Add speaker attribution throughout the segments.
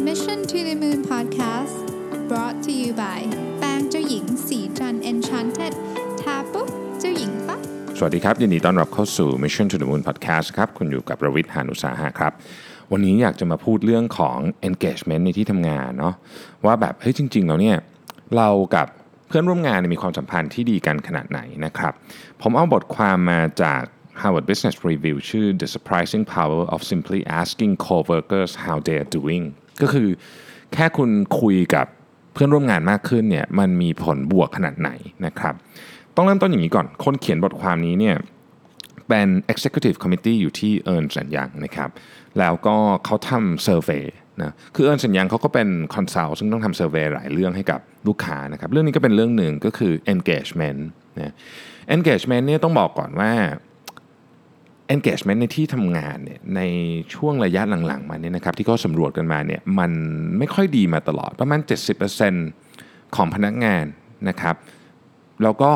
Speaker 1: Mission to the Moon Podcast brought to you by แปรงเจ้าหญิงสีจัน Enchanted ทาปุ๊บเจ้าหญิงปั๊บ
Speaker 2: สวัสดีครับ ยินดีต้อนรับเข้าสู่ Mission to the Moon Podcast ครับ คุณอยู่กับประวิทย์หานุสาหะครับ วันนี้อยากจะมาพูดเรื่องของ engagement ในที่ทำงานเนาะว่าแบบเฮ้ยจริง ๆ แล้วเนี่ยเรากับเพื่อนร่วมงานมีความสัมพันธ์ที่ดีกันขนาดไหนนะครับ ผมเอาบทความมาจาก Harvard Business Review ชื่อ The Surprising Power of Simply Asking Coworkers How They're Doing ก็คือแค่คุณคุยกับเพื่อนร่วมงานมากขึ้นเนี่ยมันมีผลบวกขนาดไหนนะครับ ต้องเริ่มต้นอย่างนี้ก่อน คนเขียนบทความนี้เนี่ยเป็น Executive Committee อยู่ที่ Ernst Young นะครับ แล้วก็เขาทำ survey นะ คือ Ernst Young เขาก็เป็น consult ซึ่งต้องทำ survey หลายเรื่องให้กับลูกค้านะครับ เรื่องนี้ก็เป็นเรื่องหนึ่งก็คือ engagement นะ engagement เนี่ยต้องบอกก่อนว่า engagement ในที่ทำงานเนี่ยในช่วงระยะหลังๆมาเนี่ยนะครับที่เขาสำรวจกันมาเนี่ยมันไม่ค่อยดีมาตลอดประมาณ 70%ของพนักงานนะครับแล้วก็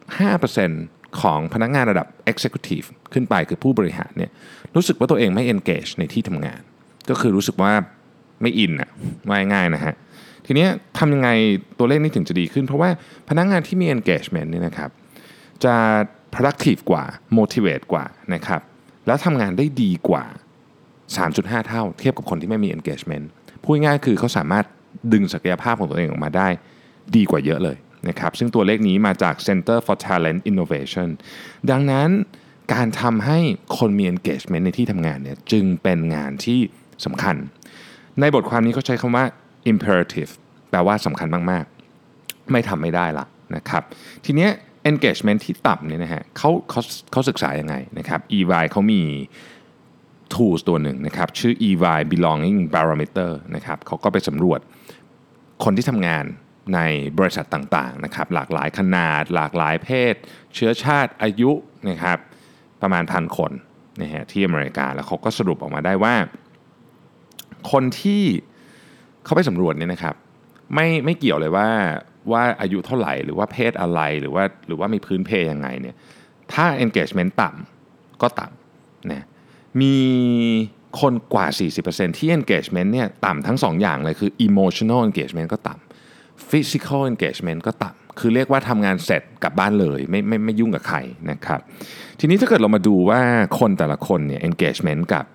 Speaker 2: 65%ของพนักงานระดับ Executive ขึ้นไปคือผู้บริหารเนี่ยรู้สึกว่าตัวเองไม่ engage ในที่ทำงาน ก็คือรู้สึกว่าไม่อินอะว่าง่ายนะฮะทีเนี้ยทำยังไงตัวเลขนี้ถึงจะดีขึ้น เพราะว่าพนักงานที่มี engagement เนี่ยนะครับจะ productive กว่า motivate กว่านะครับแล้วทำงานได้ดีกว่า 3.5 เท่า เทียบกับคนที่ไม่มี engagement พูดง่ายๆคือเขาสามารถดึงศักยภาพของตัวเองออกมาได้ดีกว่าเยอะเลยนะครับซึ่งตัวเลขนี้มาจาก Center for Talent Innovation ดังนั้นการทำให้คนมี engagement ในที่ทำงานเนี่ยจึงเป็นงานที่สำคัญ ในบทความนี้เขาใช้คำว่า imperative แปลว่าสำคัญมาก ๆ ไม่ทำไม่ได้ละนะครับ ทีเนี้ย engagement ที่ต่ำเนี่ยนะฮะเขาเขาเขาศึกษายังไงนะครับ EY เขามี tools ตัวหนึ่งนะครับชื่อ EY Belonging Barometer นะครับเขาก็ไปสำรวจคนที่ทำงานในบริษัทต่างๆนะครับหลากหลายขนาด หลากหลายเพศ เชื้อชาติอายุนะครับประมาณพันคนนะฮะที่อเมริกาแล้วเขาก็สรุปออกมาได้ว่า คนที่เขาไปสำรวจเนี่ยนะครับไม่ไม่เกี่ยวเลยว่า ว่าอายุเท่าไหร่หรือว่าเพศอะไรหรือว่าหรือว่ามีพื้นเพยังไงเนี่ยถ้า engagement ต่ำก็ต่ำนะมีคนกว่า 40%ที่ engagement เนี่ยต่ำทั้ง 2 อย่างเลยคือ emotional engagement ก็ต่ำ physical engagement ก็ต่ำคือเรียกว่าทำงานเสร็จกลับบ้านเลยไม่ไม่ไม่ยุ่งกับใครนะครับ ทีนี้ถ้าเกิดเรามาดูว่าคนแต่ละคนเนี่ย engagement กับ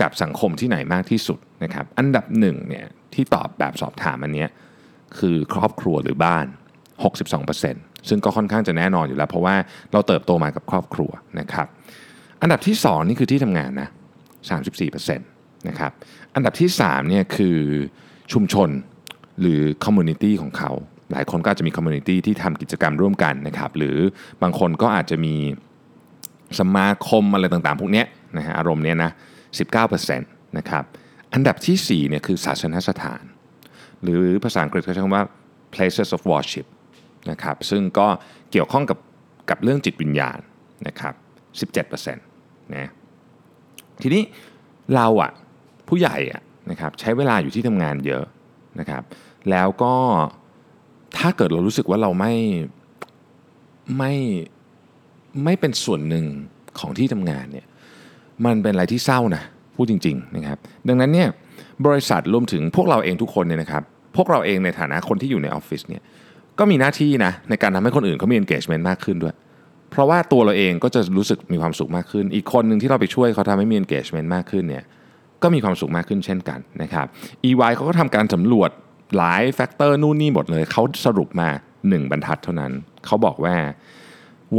Speaker 2: กับสังคมที่ไหนมากที่สุดนะครับ อันดับหนึ่งเนี่ยที่ตอบแบบสอบถามอันเนี้ย คือครอบครัวหรือบ้าน 62%ซึ่งก็ค่อนข้างจะแน่นอนอยู่แล้ว เพราะว่าเราเติบโตมากับครอบครัวนะครับ อันดับที่ 2 นี่คือที่ทำงานนะ 34%นะครับ อันดับที่3เนี่ยคือชุมชนหรือ community ของเขา หลายคนก็อาจจะมี community ที่ทำกิจกรรมร่วมกันนะครับ หรือบางคนก็อาจจะมีสมาคมอะไรต่างๆ พวกนี้นะฮะอารมณ์เนี้ยนะ 19%นะครับ อันดับที่4เนี่ยคือศาสนสถาน หรือภาษาอังกฤษเขาใช้คำว่า places of worship นะครับซึ่งก็เกี่ยวข้องกับกับเรื่องจิตวิญญาณนะครับ17%นะทีนี้เราอะผู้ใหญ่อะนะครับใช้เวลาอยู่ที่ทำงานเยอะนะครับแล้วก็ถ้าเกิดเรารู้สึกว่าเราไม่ไม่ไม่เป็นส่วนหนึ่งของที่ทำงานเนี่ยมันเป็นอะไรที่เศร้านะพูดจริงๆนะครับดังนั้นเนี่ยบริษัทรวมถึงพวกเราเองทุกคนเนี่ยนะครับ พวกเราเองในฐานะคนที่อยู่ในออฟฟิศเนี่ยก็มีหน้าที่นะในการทำให้คนอื่นเขามี engagement มากขึ้นด้วย เพราะว่าตัวเราเองก็จะรู้สึกมีความสุขมากขึ้น อีกคนหนึ่งที่เราไปช่วยเขาทำให้มี engagement มากขึ้นเนี่ยก็มีความสุขมากขึ้นเช่นกันนะครับ EY เขาก็ทำการสำรวจหลายแฟกเตอร์นู่นนี่หมดเลยเขาสรุปมา 1 บรรทัดเท่านั้น เขาบอกว่า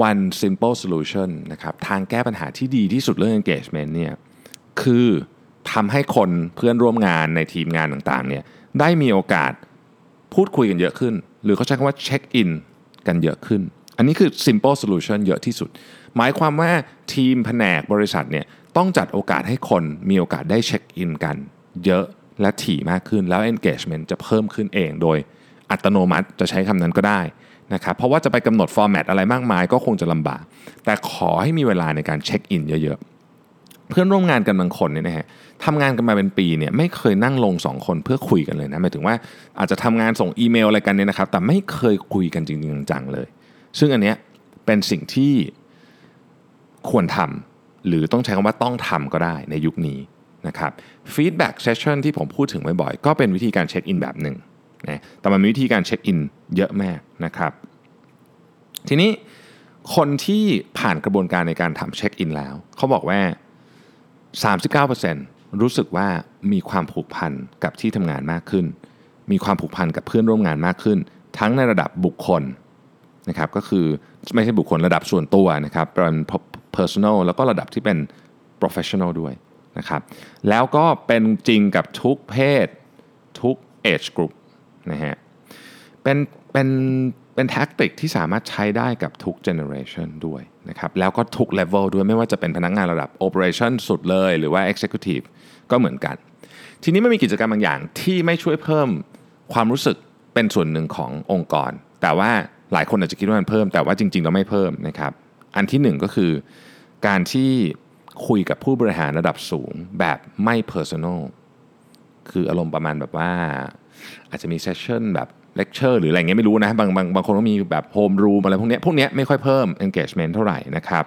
Speaker 2: one simple solution นะครับทางแก้ปัญหาที่ดีที่สุดเรื่อง engagement เนี่ยคือทำให้คนเพื่อนร่วมงานในทีมงานต่างๆเนี่ย ได้มีโอกาสพูดคุยกันเยอะขึ้น หรือเขาใช้คำว่าเช็คอินกันเยอะขึ้น อันนี้คือ simple solution เยอะที่สุด หมายความว่าทีมแผนกบริษัทเนี่ยต้องจัดโอกาสให้คนมีโอกาสได้เช็คอินกัน เยอะและถี่มากขึ้นแล้ว engagement จะเพิ่มขึ้นเองโดยอัตโนมัติจะใช้คำนั้นก็ได้นะครับเพราะว่าจะไปกำหนดฟอร์แมตอะไรมากมายก็คงจะลำบาก แต่ขอให้มีเวลาในการเช็คอินเยอะๆ เพื่อนร่วมงานกันบางคนเนี่ยนะฮะทำงานกันมาเป็นปีเนี่ยไม่เคยนั่งลงสองคนเพื่อคุยกันเลยนะหมายถึงว่าอาจจะทำงานส่งอีเมลอะไรกันเนี่ยนะครับ แต่ไม่เคยคุยกันจริงๆจังๆเลย ซึ่งอันเนี้ยเป็นสิ่งที่ควรทำหรือต้องใช้คำว่าต้องทำก็ได้ในยุคนี้นะครับ feedback session ที่ผมพูดถึงบ่อยๆก็เป็นวิธีการเช็คอินแบบหนึ่งนะแต่มันมีวิธีการเช็คอินเยอะมากนะครับ ทีนี้คนที่ผ่านกระบวนการในการทำเช็คอินแล้ว เขาบอกว่า 39%รู้สึกว่ามีความผูกพันกับที่ทำงานมากขึ้น มีความผูกพันกับเพื่อนร่วมงานมากขึ้น ทั้งในระดับบุคคลนะครับก็คือไม่ใช่บุคคลระดับส่วนตัวนะครับเป็น personal แล้วก็ระดับที่เป็น professional ด้วยนะครับแล้วก็เป็นจริงกับทุกเพศทุก age group นะฮะเป็นเป็น เป็นแท็กติกที่สามารถใช้ได้กับทุก generation ด้วยนะครับแล้วก็ทุก level ด้วยไม่ว่าจะเป็นพนักงานระดับ operation สุดเลยหรือว่า executive ก็เหมือนกัน ทีนี้ไม่มีกิจกรรมบางอย่างที่ไม่ช่วยเพิ่มความรู้สึกเป็นส่วนหนึ่งขององค์กร แต่ว่าหลายคนอาจจะคิดว่ามันเพิ่ม แต่ว่าจริงๆเราไม่เพิ่มนะครับอันที่หนึ่งก็คือการที่คุยกับผู้บริหารระดับสูงแบบไม่ personal คืออารมณ์ประมาณแบบว่า อาจจะมี session แบบ เลคเชอร์หรืออะไรเงี้ยไม่รู้นะบางบางบางคนก็มีแบบโฮมรูมอะไรพวกเนี้ยพวกเนี้ยไม่ค่อยเพิ่ม engagement เท่าไหร่นะครับ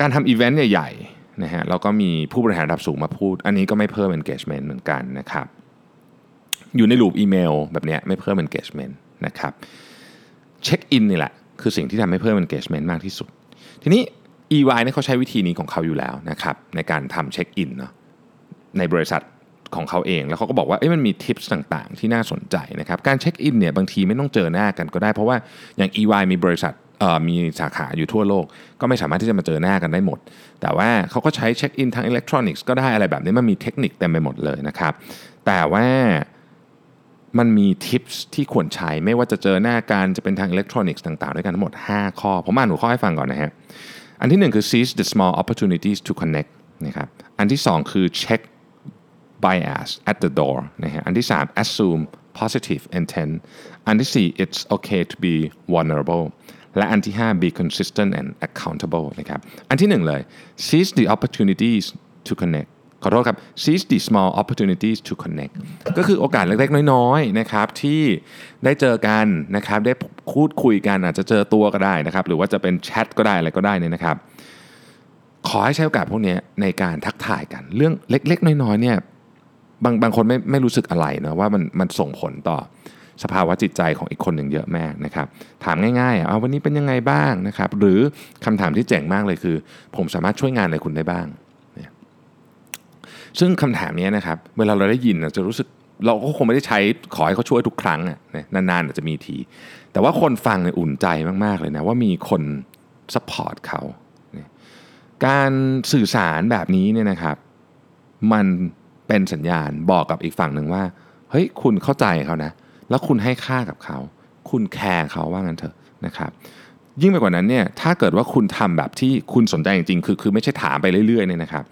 Speaker 2: การทำอีเวนต์ใหญ่ๆนะฮะแล้วก็มีผู้บริหารระดับสูงมาพูด อันนี้ก็ไม่เพิ่ม engagement เหมือนกันนะครับอยู่ใน loop อีเมลแบบเนี้ยไม่เพิ่ม engagement นะครับเช็คอินนี่แหละคือสิ่งที่ทำให้เพิ่ม engagement มากที่สุด ทีนี้ EY เนี่ยเขาใช้วิธีนี้ของเขาอยู่แล้วนะครับในการทำเช็คอินเนาะในบริษัท ของเขาเอง แล้วเขาก็บอกว่ามันมี tips ต่างๆ ที่น่าสนใจนะครับการเช็คอินเนี่ยบางทีไม่ต้องเจอหน้ากันก็ได้เพราะว่าอย่าง EY มีบริษัทมีสาขาอยู่ทั่วโลก ก็ไม่สามารถที่จะมาเจอหน้ากันได้หมด แต่ว่าเขาก็ใช้เช็คอินทางอิเล็กทรอนิกส์ก็ได้อะไรแบบนี้มันมีเทคนิคเต็มไปหมดเลยนะครับแต่ว่ามันมี tips ที่ควรใช้ไม่ว่าจะเจอหน้ากันจะเป็นทางอิเล็กทรอนิกส์ต่างๆ ด้วยกันทั้งหมด 5 ข้อ ผมอ่านหัวข้อให้ฟังก่อนนะฮะอันที่ 1 คือ seize the small opportunities to connect นะครับอันที่ 2 คือ check bias at the door นะฮะอันที่ 3 assume positive intent อันที่ 4 it's okay to be vulnerable และอันที่ 5 be consistent and accountable นะครับ อันที่ 1 เลย seize the opportunities to connect ขอโทษครับ seize the small opportunities to connect ก็คือโอกาสเล็กๆ น้อยๆนะครับที่ได้เจอกันนะครับได้พูดคุยกันอาจจะเจอตัวก็ได้นะครับหรือว่าจะเป็นแชทก็ได้อะไรก็ได้เนี่ยนะครับ ขอให้ใช้โอกาสพวกนี้ในการทักทายกัน เรื่องเล็กๆ น้อยๆเนี่ย บางบางคนไม่ไม่รู้สึกอะไรนะว่ามันมันส่งผลต่อสภาวะจิตใจของอีกคนหนึ่งเยอะมากนะครับ ถามง่ายๆเอาวันนี้เป็นยังไงบ้างนะครับ หรือคำถามที่เจ๋งมากเลยคือ ผมสามารถช่วยงานอะไรคุณได้บ้าง ซึ่งคำถามนี้นะครับ เวลาเราได้ยินจะรู้สึกเราก็คงไม่ได้ใช้ขอให้เขาช่วยทุกครั้งอะนานๆอาจจะมีที แต่ว่าคนฟังเนี่ยอุ่นใจมากๆเลยนะว่ามีคนsupport เขา การสื่อสารแบบนี้เนี่ยนะครับ มัน เป็นสัญญาณบอกกับอีกฝั่งหนึ่งว่า เฮ้ยคุณเข้าใจเขานะ แล้วคุณให้ค่ากับเขา คุณ care เขาว่างั้นเถอะนะครับ ยิ่งไปกว่านั้นเนี่ยถ้าเกิดว่าคุณทำแบบที่คุณสนใจจริงๆ คือคือไม่ใช่ถามไปเรื่อยๆเนี่ยนะครับ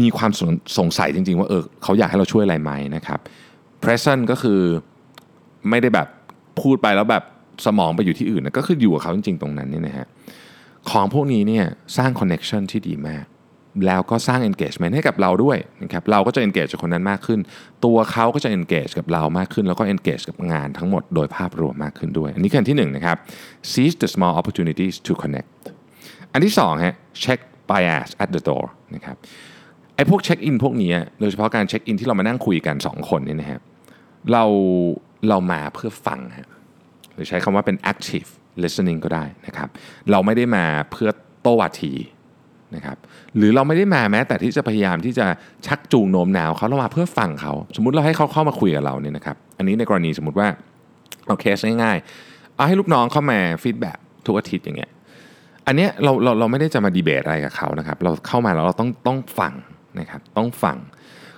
Speaker 2: มีความสงสัยจริง ๆ ว่าเออเขาอยากให้เราช่วยอะไรไหมนะครับ present ก็คือไม่ได้แบบพูดไปแล้วแบบสมองไปอยู่ที่อื่นนะก็คืออยู่กับเขาจริงๆ ตรงนั้นนี่นะฮะของพวกนี้เนี่ยสร้าง connection ที่ดีมาก แล้วก็สร้าง engagement ให้กับเราด้วยนะครับเราก็จะ engage กับคนนั้นมากขึ้น ตัวเขาก็จะ engage กับเรามากขึ้น แล้วก็ engage กับงานทั้งหมดโดยภาพรวมมากขึ้นด้วย อันนี้คืออันที่1นนะครับ seize the small opportunities to connect อันที่2ฮะ check bias at the door นะครับไอ้พวกเช็คอินพวกนี้โดยเฉพาะการเช็คอินที่เรามานั่งคุยกัน 2 คนนี่นะฮะเราเรามาเพื่อฟังฮะหรือใช้คำว่าเป็น active listening ก็ได้นะครับเราไม่ได้มาเพื่อโต้วาที นะครับหรือเราไม่ได้มาแม้ แต่ที่จะพยายามที่จะชักจูงโน้มน้าวเขาเรามาเพื่อฟังเขา สมมติเราให้เขาเข้ามาคุยกับเราเนี่ยนะครับอันนี้ในกรณีสมมติว่าเอาเคสง่ายๆเอาให้ลูกน้องเข้ามาฟีดแบ็ทุกอาทิตย์อย่างเงี้ยอันเนี้ยเราเราเราไม่ได้จะมาดีเบตอะไรกับเขานะครับเราเข้ามาแล้วเราต้องต้องฟังนะครับต้องฟัง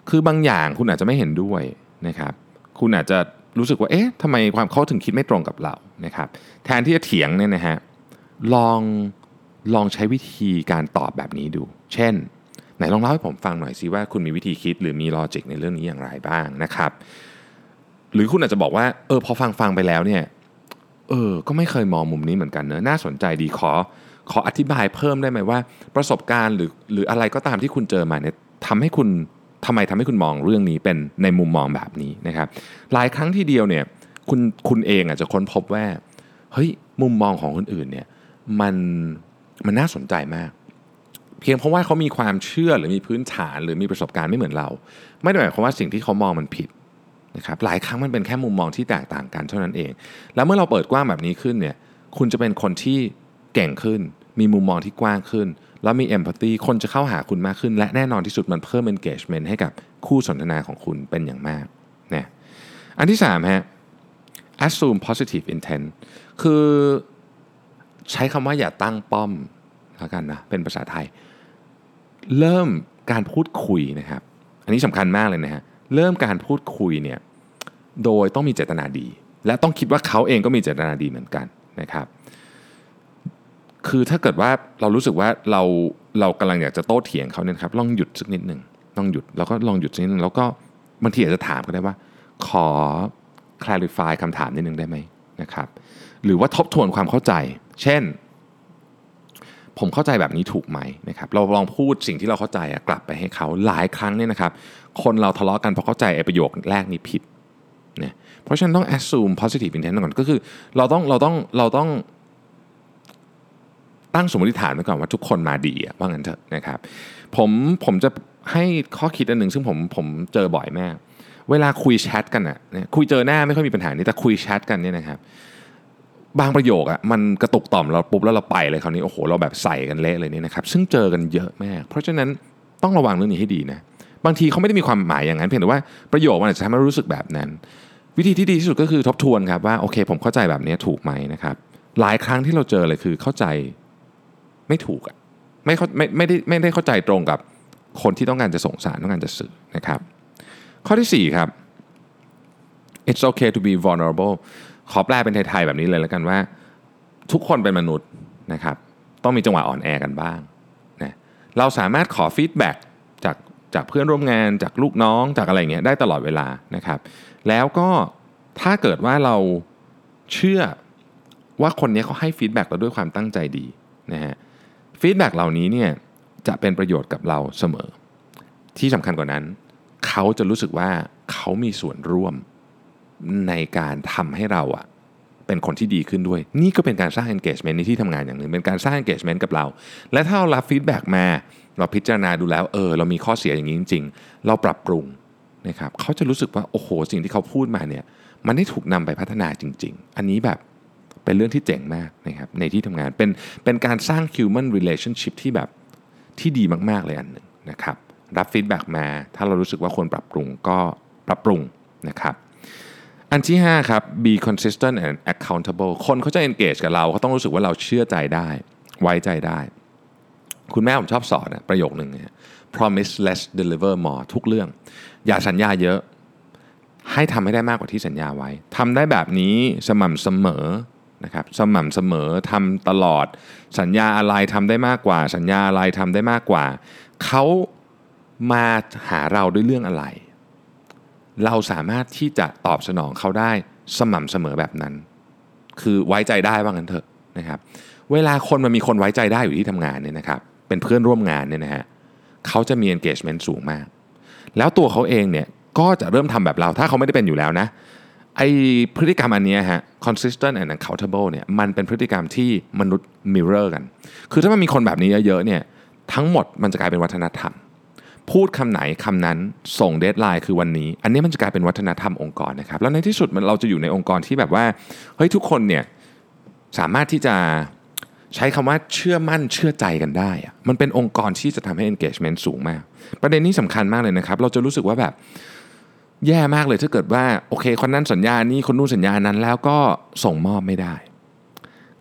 Speaker 2: คือบางอย่างคุณอาจจะไม่เห็นด้วยนะครับคุณอาจจะรู้สึกว่าเอ๊ะทำไมความเขาถึงคิดไม่ตรงกับเรานะครับแทนที่จะเถียงเนี่ยนะฮะลอง ลองใช้วิธีการตอบแบบนี้ดู เช่น ไหนลองเล่าให้ผมฟังหน่อยสิว่าคุณมีวิธีคิดหรือมีลอจิกในเรื่องนี้อย่างไรบ้างนะครับ หรือคุณอาจจะบอกว่าเออพอฟังฟังไปแล้วเนี่ยเออก็ไม่เคยมองมุมนี้เหมือนกันเนอะน่าสนใจดีขอขออธิบายเพิ่มได้ไหมว่า ประสบการณ์หรือหรืออะไรก็ตามที่คุณเจอมาเนี่ยทำให้คุณทำไมทำให้คุณมองเรื่องนี้เป็นในมุมมองแบบนี้นะครับ หลายครั้งที่เดียวเนี่ยคุณคุณเองอาจจะค้นพบว่าเฮ้ยมุมมองของคนอื่นเนี่ยมัน มันน่าสนใจมาก เพียงเพราะว่าเขามีความเชื่อหรือมีพื้นฐานหรือมีประสบการณ์ไม่เหมือนเรา ไม่ได้หมายความว่าสิ่งที่เขามองมันผิดนะครับหลายครั้งมันเป็นแค่มุมมองที่แตกต่างกันเท่านั้นเอง แล้วเมื่อเราเปิดกว้างแบบนี้ขึ้นเนี่ยคุณจะเป็นคนที่เก่งขึ้น มีมุมมองที่กว้างขึ้น แล้วมีเอมพัตตีคนจะเข้าหาคุณมากขึ้น และแน่นอนที่สุดมันเพิ่ม engagement ให้กับคู่สนทนาของคุณเป็นอย่างมากนะอันที่3ฮะ assume positive intent คือใช้คำว่าอย่าตั้งป้อม แล้วกันนะเป็นภาษาไทย เริ่มการพูดคุยนะครับ อันนี้สำคัญมากเลยนะฮะเริ่มการพูดคุยเนี่ยโดยต้องมีเจตนาดี และต้องคิดว่าเขาเองก็มีเจตนาดีเหมือนกันนะครับคือถ้าเกิดว่าเรารู้สึกว่าเราเรากำลังอยากจะโต้เถียงเขาเนี่ยครับลองหยุดสักนิดหนึ่งต้องหยุดแล้วก็ลองหยุดสักนิดหนึ่งแล้วก็บางทีอาจจะถามก็ได้ว่า ขอ clarify คำถามนิดนึงได้ไหมนะครับ หรือว่าทบทวนความเข้าใจ เช่น ผมเข้าใจแบบนี้ถูกไหมนะครับเราลองพูดสิ่งที่เราเข้าใจกลับไปให้เขาหลายครั้งเนี่ยนะครับ คนเราทะเลาะกันเพราะเข้าใจประโยคแรกนี้ผิดเนี่ยเพราะฉะนั้นต้อง assume positive intent ก่อนก็คือเราต้องเราต้องเราต้องตั้งสมมติฐานไว้ก่อนว่าทุกคนมาดีว่างั้นเถอะนะครับผมผมจะให้ข้อคิดอันหนึ่งซึ่งผมผมเจอบ่อยมาก เวลาคุยแชทกันอะคุยเจอหน้าไม่ค่อยมีปัญหานี้แต่คุยแชทกันเนี่ยนะครับ บางประโยคอะมันกระตุกต่อมเราปุ๊บแล้วเราไปเลยคราวนี้โอ้โหเราแบบใส่กันเละเลยนี่นะครับซึ่งเจอกันเยอะมาก เพราะฉะนั้นต้องระวังเรื่องนี้ให้ดีนะบางทีเขาไม่ได้มีความหมายอย่างนั้น เพียงแต่ว่าประโยคมันอาจจะทำให้รู้สึกแบบนั้น วิธีที่ดีที่สุดก็คือทบทวนครับว่าโอเค ผมเข้าใจแบบนี้ถูกไหมนะครับหลายครั้งที่เราเจอเลยคือเข้าใจไม่ถูกอะไม่ไม่ไม่ได้ไม่ได้เข้าใจตรงกับคนที่ต้องการจะส่งสารต้องการจะสื่อนะครับ ข้อที่4ครับ it's okay to be vulnerable ขอแปลเป็นไทยๆแบบนี้เลยแล้วกันว่า ทุกคนเป็นมนุษย์นะครับต้องมีจังหวะอ่อนแอกันบ้างนะเราสามารถขอ feedback จากจากเพื่อนร่วมงานจากลูกน้องจากอะไรเงี้ยได้ตลอดเวลานะครับ แล้วก็ถ้าเกิดว่าเราเชื่อว่าคนนี้เขาให้ feedback เราด้วยความตั้งใจดีนะฮะ feedback เหล่านี้เนี่ยจะเป็นประโยชน์กับเราเสมอ ที่สำคัญกว่านั้น เขาจะรู้สึกว่าเขามีส่วนร่วม ในการทำให้เราอะเป็นคนที่ดีขึ้นด้วย นี่ก็เป็นการสร้าง engagement ในที่ทำงานอย่างหนึ่ง เป็นการสร้าง engagement กับเรา และถ้าเรารับฟีดแบ็กมา เราพิจารณาดูแล้วเออเรามีข้อเสียอย่างนี้จริง ๆ เราปรับปรุงนะครับเขาจะรู้สึกว่าโอ้โหสิ่งที่เขาพูดมาเนี่ยมันได้ถูกนำไปพัฒนาจริง ๆ อันนี้แบบเป็นเรื่องที่เจ๋งมากนะครับในที่ทำงานเป็นเป็นการสร้าง human relationship ที่แบบที่ดีมากๆเลยอันหนึ่งนะครับรับฟีดแบ็กมา ถ้าเรารู้สึกว่าควรปรับปรุงก็ปรับปรุงนะครับ อันที่ 5 ครับ be consistent and accountable คนเขาจะ engage กับเราเขาต้องรู้สึกว่าเราเชื่อใจได้ ไว้ใจได้ คุณแม่ผมชอบสอนนะประโยคหนึ่งนะ promise less deliver more ทุกเรื่อง อย่าสัญญาเยอะ ให้ทำให้ได้มากกว่าที่สัญญาไว้ทำได้แบบนี้สม่ำเสมอนะครับสม่ำเสมอทำตลอด สัญญาอะไรทำได้มากกว่า สัญญาอะไรทำได้มากกว่า เขามาหาเราด้วยเรื่องอะไร เราสามารถที่จะตอบสนองเขาได้สม่ำเสมอแบบนั้น คือไว้ใจได้ว่างั้นเถอะนะครับ เวลาคนมันมีคนไว้ใจได้อยู่ที่ทำงานเนี่ยนะครับ เป็นเพื่อนร่วมงานเนี่ยนะฮะเขาจะมี engagement สูงมาก แล้วตัวเขาเองเนี่ยก็จะเริ่มทำแบบเราถ้าเขาไม่ได้เป็นอยู่แล้วนะไอพฤติกรรมอันนี้ฮะ consistent and accountable เนี่ยมันเป็นพฤติกรรมที่มนุษย์ mirror กัน คือถ้ามันมีคนแบบนี้เยอะๆเนี่ยทั้งหมดมันจะกลายเป็นวัฒนธรรม พูดคำไหนคำนั้นส่งเดทไลน์คือวันนี้ อันนี้มันจะกลายเป็นวัฒนธรรมองค์กรนะครับ แล้วในที่สุดมันเราจะอยู่ในองค์กรที่แบบว่าเฮ้ยทุกคนเนี่ยสามารถที่จะใช้คำว่าเชื่อมั่นเชื่อใจกันได้อะมันเป็นองค์กรที่จะทำให้ engagement สูงมาก ประเด็นนี้สำคัญมากเลยนะครับ เราจะรู้สึกว่าแบบแย่มากเลยถ้าเกิดว่าโอเคคนนั้นสัญญานี้คนนู้นสัญญานั้นแล้วก็ส่งมอบไม่ได้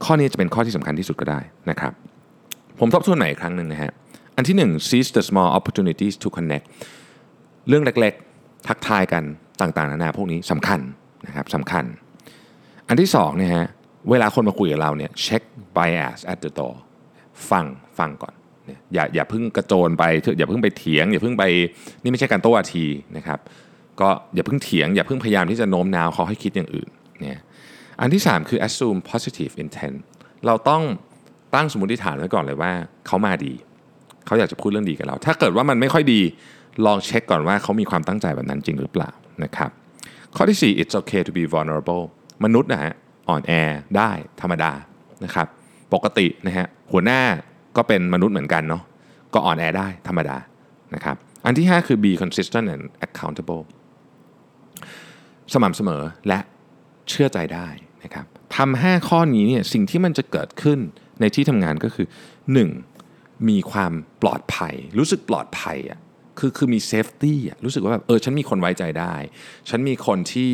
Speaker 2: ข้อนี้จะเป็นข้อที่สำคัญที่สุดก็ได้นะครับ ผมทบทวนใหม่อีกครั้งหนึ่งนะฮะ อันที่ 1 seize the small opportunities to connect เรื่องเล็กๆ ทักทายกันต่างๆ นานาพวกนี้สำคัญนะครับสำคัญ อันที่2เนี่ยฮะเวลาคนมาคุยกับเราเนี่ยเช็ค bias at the door ฟังฟังก่อนอย่าอย่าเพิ่งกระโจนไปอย่าเพิ่งไปเถียง อย่าเพิ่งไปนี่ไม่ใช่การโต้อาทีนะครับก็อย่าเพิ่งเถียง อย่าเพิ่งพยายามที่จะโน้มน้าวเขาให้คิดอย่างอื่นเนี่ยอันที่ 3 คือ assume positive intent เราต้องตั้งสมมติฐานไว้ก่อนเลยว่าเขามาดี เขาอยากจะพูดเรื่องดีกับเรา ถ้าเกิดว่ามันไม่ค่อยดีลองเช็คก่อนว่าเขามีความตั้งใจแบบนั้นจริงหรือเปล่านะครับข้อที่ 4 it's okay to be vulnerable มนุษย์นะฮะอ่อนแอได้ธรรมดานะครับปกตินะฮะหัวหน้าก็เป็นมนุษย์เหมือนกันเนาะก็อ่อนแอได้ธรรมดานะครับอันที่ 5 คือ be consistent and accountable สม่ำเสมอและเชื่อใจได้นะครับทำห้าข้อนี้เนี่ยสิ่งที่มันจะเกิดขึ้นในที่ทำงานก็คือ 1. มีความปลอดภัย รู้สึกปลอดภัยอะคือคือมีเซฟตี้อะรู้สึกว่าแบบเออฉันมีคนไว้ใจได้ ฉันมีคนที่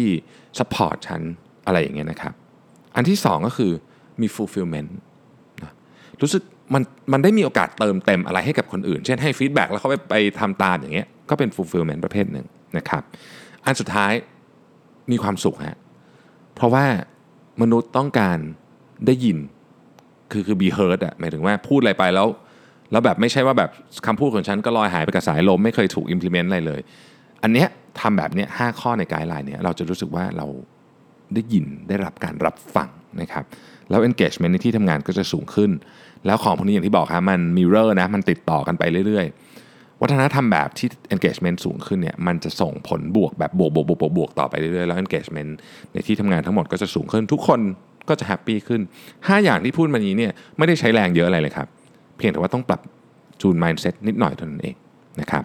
Speaker 2: support ฉันอะไรอย่างเงี้ยนะครับ อันที่2ก็คือมี fulfillment นะรู้สึกมันมันได้มีโอกาสเติมเต็มอะไรให้กับคนอื่น เช่นให้ feedback แล้วเขาไปไปทำตามอย่างเงี้ยก็เป็น fulfillment ประเภทหนึ่งนะครับ อันสุดท้ายมีความสุขฮะเพราะว่ามนุษย์ต้องการได้ยินคือคือ be heard อะหมายถึงว่าพูดอะไรไปแล้ว แล้วแบบไม่ใช่ว่าแบบคำพูดของฉันก็ลอยหายไปกับสายลม ไม่เคยถูก implement อะไรเลย อันเนี้ยทำแบบเนี้ยห้าข้อในไกด์ไลน์เนี่ยเราจะรู้สึกว่าเราได้ยินได้รับการรับฟังนะครับแล้ว engagement ในที่ทำงานก็จะสูงขึ้น แล้วของพวกนี้อย่างที่บอกครับมัน mirror นะมันติดต่อกันไปเรื่อย ๆ วัฒนธรรมแบบที่ engagement สูงขึ้นเนี่ยมันจะส่งผลบวกแบบบวกบวกบวกบวกบวกต่อไปเรื่อยๆแล้ว engagement ในที่ทำงานทั้งหมดก็จะสูงขึ้น ทุกคนก็จะแฮปปี้ขึ้น 5 อย่างที่พูดมานี้เนี่ยไม่ได้ใช้แรงเยอะอะไรเลยครับ พียงแต่ว่าต้องปรับจูน mindset นิดหน่อยเท่านั้นเองนะครับ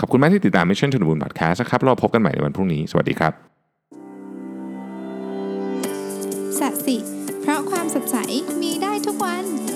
Speaker 2: ขอบคุณมากที่ติดตาม Mission to the Moon Podcast นะครับ เราพบกันใหม่ในวันพรุ่งนี้ สวัสดีครับ
Speaker 1: สัสิ เพราะความสดใสมีได้ทุกวัน